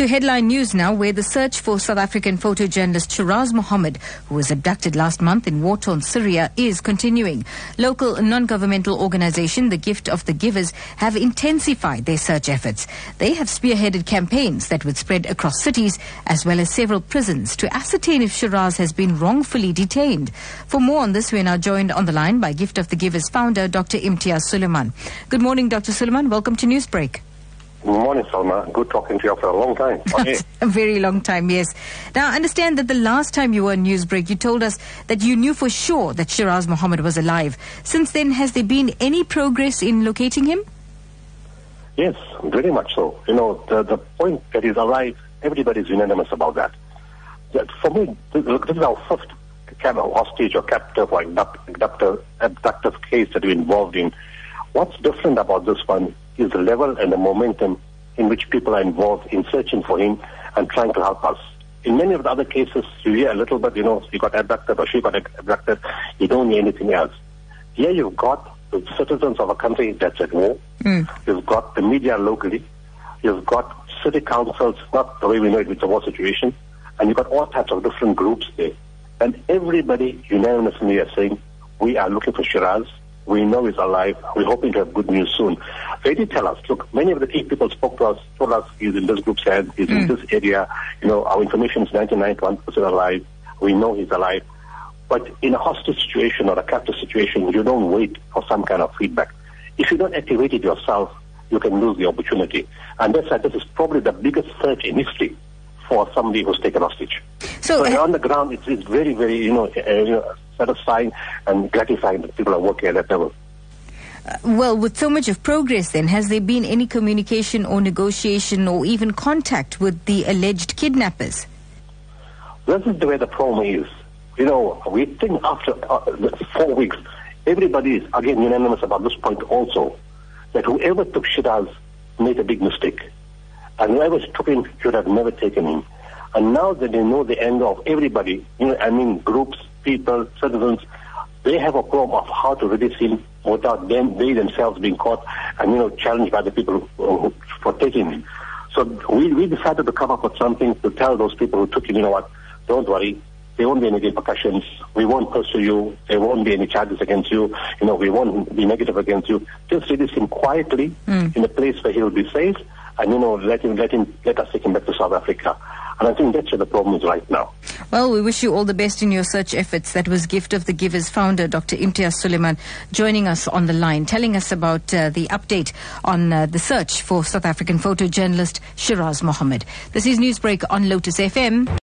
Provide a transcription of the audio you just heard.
To headline news now, where the search for South African photojournalist Shiraaz Mohamed, who was abducted last month in war-torn Syria, is continuing. Local non-governmental organization, The Gift of the Givers, have intensified their search efforts. They have spearheaded campaigns that would spread across cities as well as several prisons to ascertain if Shiraaz has been wrongfully detained. For more on this, we are now joined on the line by Gift of the Givers founder, Dr. Imtiaz Sooliman. Good morning, Dr. Sooliman. Welcome to Newsbreak. Good morning, Salma. Good talking to you for a long time. Okay. a very long time, yes. Now, I understand that the last time you were on Newsbreak, you told us that you knew for sure that Shiraaz Mohamed was alive. Since then, has there been any progress in locating him? Yes, very much so. You know, the, the point that he's alive, everybody is unanimous about that. that for me, this, this is our first kind of hostage or captive or abductor, abductive case that we're involved in. What's different about this one is the level and the momentum in which people are involved in searching for him and trying to help us. In many of the other cases, you hear a little bit, you know, he got abducted or she got abducted. You don't hear anything else. Here you've got the citizens of a country that's at war. Mm. You've got the media locally. You've got city councils, not the way we know it with the war situation. And you've got all types of different groups there. And everybody unanimously is saying, we are looking for Shiraaz. We know he's alive. We're hoping to have good news soon. They did tell us, look, many of the key people spoke to us, told us he's in this group's hands, he's mm. in this area. You know, our information is 99.1% alive. We know he's alive. But in a hostage situation or a captive situation, you don't wait for some kind of feedback. If you don't activate it yourself, you can lose the opportunity. And that's why this is probably the biggest search in history for somebody who's taken hostage. So, so uh, on the ground, it's, it's very, very, you know, uh, you know, satisfying and gratifying that people are working at that level. Uh, well, with so much of progress, then, has there been any communication or negotiation or even contact with the alleged kidnappers? This is the way the problem is. You know, we think after uh, four weeks, everybody is, again, unanimous about this point also, that whoever took Shiraaz made a big mistake. And whoever took him should have never taken him. And now that they know the end of everybody, you know, I mean, groups, people, citizens, they have a problem of how to release him without them, they themselves being caught and, you know, challenged by the people who, who, for taking him. So we, we decided to come up with something to tell those people who took him, you know what, don't worry, there won't be any repercussions. We won't pursue you. There won't be any charges against you. You know, we won't be negative against you. Just release him quietly mm. in a place where he will be safe and, you know, let him, let him, let us take him back to South Africa. And I think that's where the problem is right now. Well, we wish you all the best in your search efforts. That was Gift of the Givers founder, Dr. Imtiaz Sooliman, joining us on the line, telling us about uh, the update on uh, the search for South African photojournalist Shiraaz Mohamed. This is Newsbreak on Lotus FM.